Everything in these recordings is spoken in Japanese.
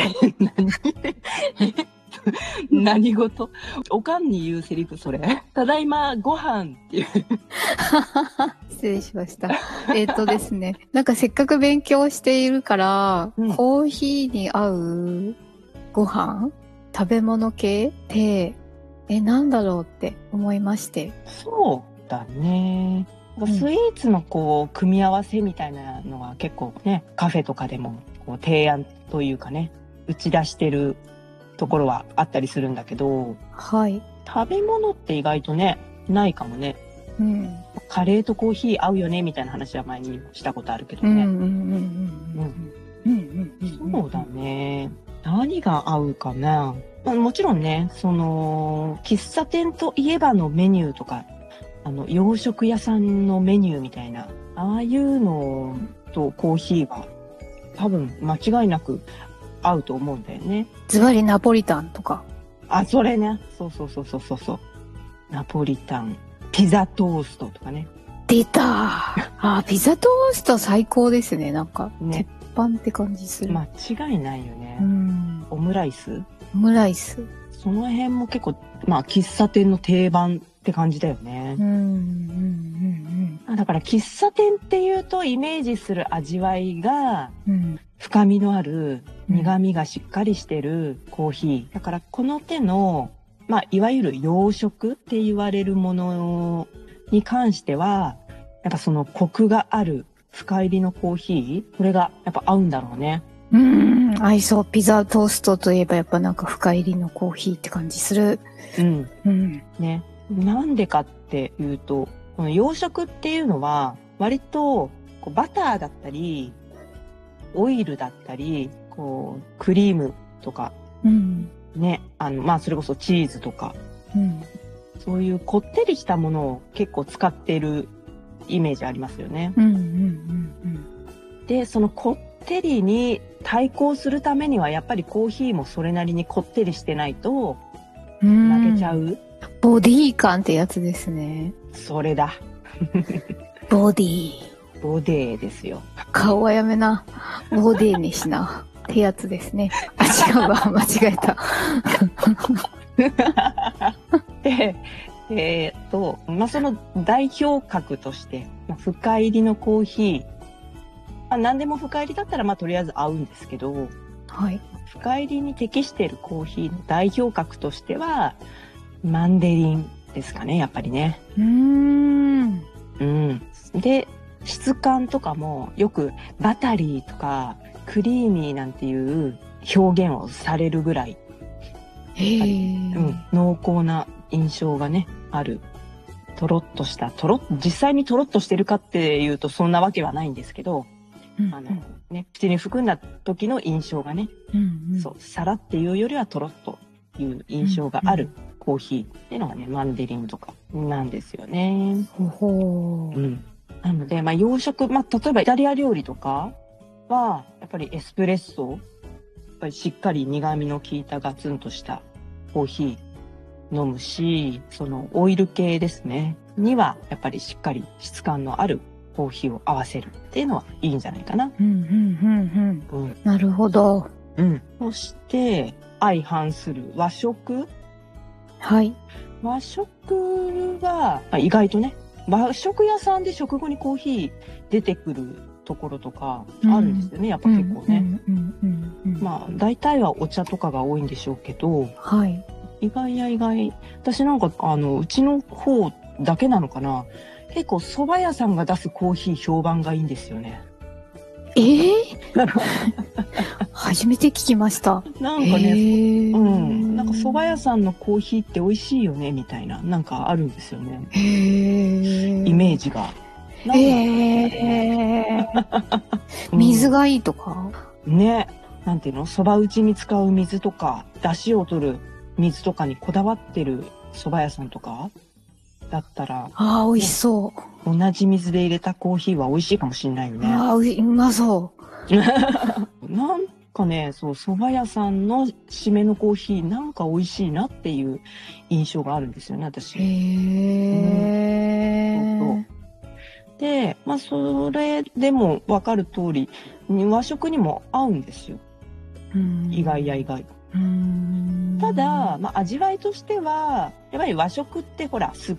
何何事？おかんに言うセリフそれ。ただいまご飯っていう。失礼しました。えっとですね、なんかせっかく勉強しているから、うん。コーヒーに合うご飯？食べ物系？って、え、なんだろうって思いまして。そうだね。ん。スイーツのこう、組み合わせみたいなのは結構ね、カフェとかでもこう提案というかね、打ち出してるところはあったりするんだけど、はい。食べ物って意外とね、ないかもね。うん。カレーとコーヒー合うよねみたいな話は前にしたことあるけどね。うんうんうん。うんうんうん。そうだね。何が合うかな。まあもちろんね、その、喫茶店といえばのメニューとか、あの、洋食屋さんのメニューみたいな、ああいうのとコーヒーは、多分間違いなく合うと思うんだよね。ズバリナポリタンとか。あ、それね。そうそうそうそうそうそう。ナポリタン、ピザトーストとかね。出たあ、ピザトースト最高ですね。なんか、ね鉄板って感じする。間違いないよね。うん。オムライス？オムライス。その辺も結構、まあ、喫茶店の定番って感じだよねうん。うんうんあだから、喫茶店っていうと、イメージする味わいが、うんうん。深みのある、うん苦味がしっかりしてるコーヒー。だから、この手の、まあ、いわゆる洋食って言われるものに関しては、やっぱそのコクがある深入りのコーヒー、これがやっぱ合うんだろうね。うん、合いそう。ピザトーストといえばやっぱなんか深入りのコーヒーって感じする。うん。うん。ね。なんでかっていうと、この洋食っていうのは、割とこうバターだったり、オイルだったり、こう、クリームとか、うん。ね、あの、まあ、それこそチーズとか、うん。そういうこってりしたものを結構使っているイメージありますよね。うん。うん。で、そのこってりに対抗するためには、やっぱりコーヒーもそれなりにこってりしてないとうん。負けちゃう。ボディ感ってやつですね。それだ。ボディ。ボデーですよ。顔はやめな。ボディにしな。ってやつですね。あ、違うわ。間違えた。で、えーっと、まあ、その代表格として、まあ、深入りのコーヒー、まあ、何でも深入りだったら、まあ、とりあえず合うんですけど、はい。深入りに適しているコーヒーの代表格としては、マンデリンですかね、やっぱりね。うーん。うん。で、質感とかもよくバタリーとかクリーミーなんていう表現をされるぐらい。うん、濃厚な印象がね、ある。とろっとした、とろっ、実際にとろっとしてるかっていうとそんなわけはないんですけど、うん。あの、ね、口に含んだ時の印象がね、うん。うん。そう、さらっていうよりはとろっという印象があるコーヒーっていうのがね、マンデリンとかなんですよね。ほほー。うん。なので、まあ洋食、まあ例えばイタリア料理とかは、やっぱりエスプレッソ、やっぱりしっかり苦味の効いたガツンとしたコーヒー飲むし、そのオイル系ですね、にはやっぱりしっかり質感のあるコーヒーを合わせるっていうのはいいんじゃないかな。うん。うん。うん。うん。なるほど。うん。そして、相反する和食はい。和食は、まあ意外とね、和食屋さんで食後にコーヒー出てくるところとかあるんですよね、やっぱ結構ね。うん。うん。うん。うん。まあ、大体はお茶とかが多いんでしょうけど、はい。意外や意外。私なんか、あの、うちの方だけなのかな。結構蕎麦屋さんが出すコーヒー評判がいいんですよね。ええ 初めて聞きました。なんかね、ねうん。なんか蕎麦屋さんのコーヒーって美味しいよね、みたいな、なんかあるんですよね。へえ。イメージが。え。水がいいとか？うんね。なんていうの？蕎麦打ちに使う水とか、出汁を取る水とかにこだわってる蕎麦屋さんとか？だったら、ああ、美味しそう。同じ水で入れたコーヒーは美味しいかもしれないよね。ああ、ううまそ なんかね、そう、蕎麦屋さんの締めのコーヒーなんか美味しいなっていう印象があるんですよね、う。私。へえ。そうそうで、まあ、それでもわかる通り、和食にも合うんですよ。うん意外や意外。うんただ、、まあ、味わいとしては、やっぱり和食ってほら、すっ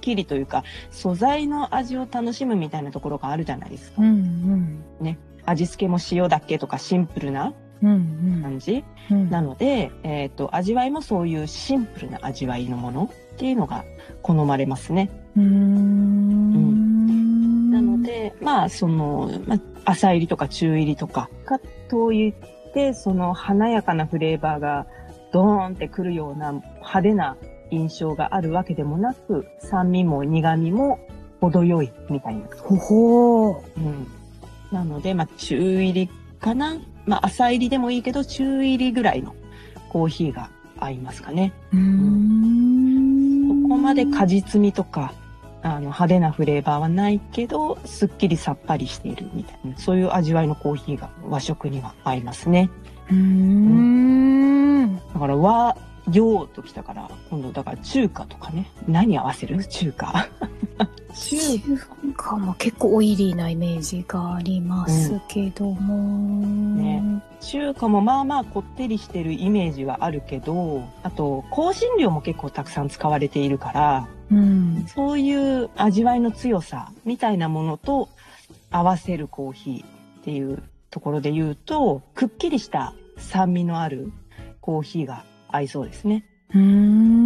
きりというか、素材の味を楽しむみたいなところがあるじゃないですか。うん味付けも塩だけとかシンプルなうん。うん感じ。うん。なので、えっ、と、味わいもそういうシンプルな味わいのものっていうのが好まれますね。うーん。まあ、その、まあ、浅入りとか中入りとか、かといって、その華やかなフレーバーがドーンってくるような派手な印象があるわけでもなく、酸味も苦味も程よいみたいな。ほほー。うん。なので、まあ、中入りかな？まあ、浅入りでもいいけど、中入りぐらいのコーヒーが合いますかね。うーん。そこまで果実味とか、あの、派手なフレーバーはないけど、すっきりさっぱりしているみたいな、そういう味わいのコーヒーが和食には合いますね。うーん。だから和、洋ときたから、今度だから中華とかね。何合わせる？中華。中中華も結構オイリーなイメージがありますけども。ね中華もまあまあこってりしてるイメージはあるけど、あと香辛料も結構たくさん使われているから、うん。そういう味わいの強さみたいなものと合わせるコーヒーっていうところで言うと、くっきりした酸味のあるコーヒーが合いそうですね。うーん。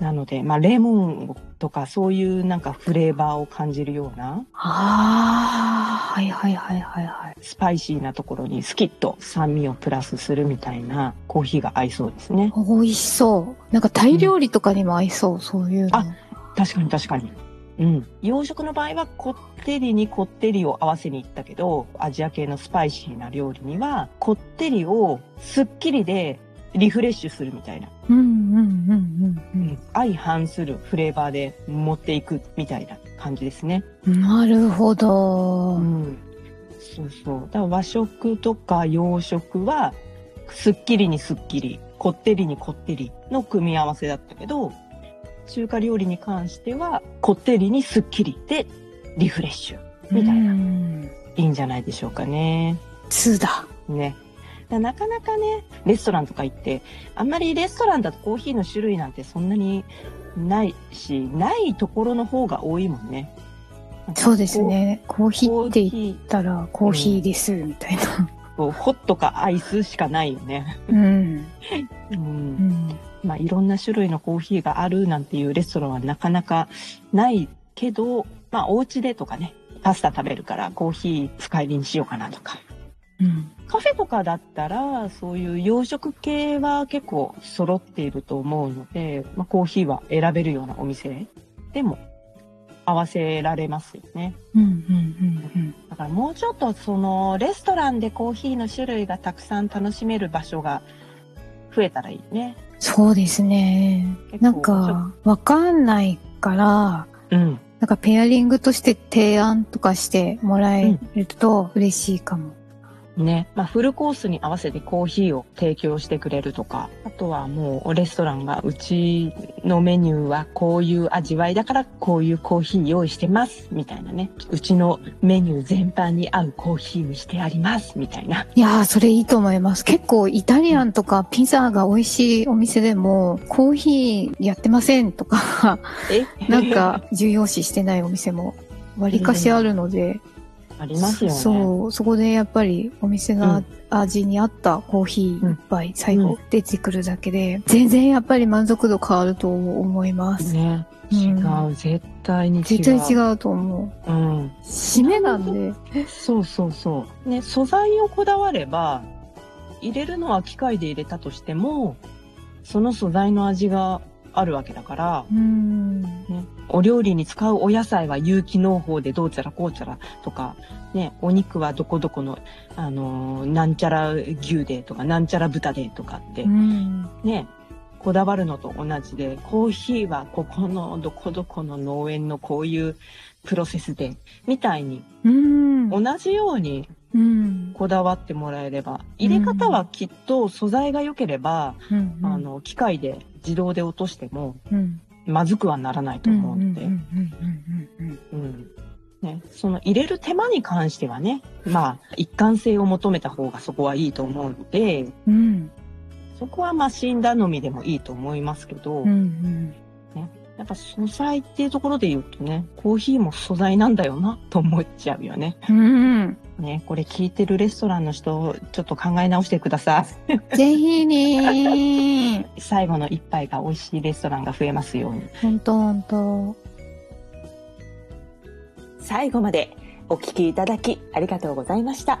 なので、まあレモンとかそういうなんかフレーバーを感じるようなああ、はいはいはいはいはい。スパイシーなところにスキッと酸味をプラスするみたいなコーヒーが合いそうですね。美味しそう。なんかタイ料理とかにも合いそう、そういうの。あ確かに確かに。うん。洋食の場合はこってりにこってりを合わせに行ったけど、アジア系のスパイシーな料理には、こってりをすっきりでリフレッシュするみたいな。うんうんうんうん相反するフレーバーで持っていくみたいな感じですね。うん。なるほど。うん。そうそう。だから和食とか洋食は、すっきりにすっきり、こってりにこってりの組み合わせだったけど、中華料理に関しては、こってりにすっきりでリフレッシュ。みたいなうん。いいんじゃないでしょうかね。2だ。ね。だなかなかね、レストランとか行って、あんまりレストランだとコーヒーの種類なんてそんなにないし、ないところの方が多いもんね。そうですね。コーヒコーーって言っヒたらコーヒーです、みたいな。ーとホットかアイスしかないよね。うん。うんうん。まあ、いろんな種類のコーヒーがあるなんていうレストランはなかなかないけど、まあ、お家でとかね、パスタ食べるからコーヒー深入りにしようかなとか。うん。カフェとかだったら、そういう洋食系は結構揃っていると思うので、まあ、コーヒーは選べるようなお店でも合わせられますよね。うんうんうんだからもうちょっとそのレストランでコーヒーの種類がたくさん楽しめる場所が増えたらいいね。そうですね。なんか、わかんないから、うん。なんかペアリングとして提案とかしてもらえると嬉しいかも。ね。まあ、フルコースに合わせてコーヒーを提供してくれるとか、あとはもうレストランがうちのメニューはこういう味わいだからこういうコーヒー用意してます、みたいなね。うちのメニュー全般に合うコーヒーにしてあります、みたいな。いやー、それいいと思います。結構イタリアンとかピザが美味しいお店でも、コーヒーやってませんとか、え？なんか重要視してないお店も割かしあるので、ありますよね。そう、そこでやっぱりお店の味に合ったコーヒー一杯最後出てくるだけで、全然やっぱり満足度変わると思います。ね。うん違う、絶対に違う。絶対違うと思う。うん。締めなんで。そうそうそう。ね、素材をこだわれば、入れるのは機械で入れたとしても、その素材の味があるわけだから、うん。ね、お料理に使うお野菜は有機農法でどうちゃらこうちゃらとか、ね、お肉はどこどこの、あのーなんちゃら牛でとか、なんちゃら豚でとかってう、ん。ね、こだわるのと同じで、コーヒーはここのどこどこの農園のこういうプロセスで、みたいに、うん。同じようにうん。こだわってもらえれば、入れ方はきっと素材が良ければ、うん。あの、機械で自動で落としても、うん、まずくはならないと思うので、その入れる手間に関してはね、まあ、一貫性を求めた方がそこはいいと思うので。うん。そこはマシン頼みでもいいと思いますけど、うんうん。やっぱ素材っていうところで言うとね、コーヒーも素材なんだよなと思っちゃうよね。うん。ね、これ聞いてるレストランの人、ちょっと考え直してくださ ぜひにい。最後の一杯が美味しいレストランが増えますように。ほんとほんと。最後までお聞きいただきありがとうございました。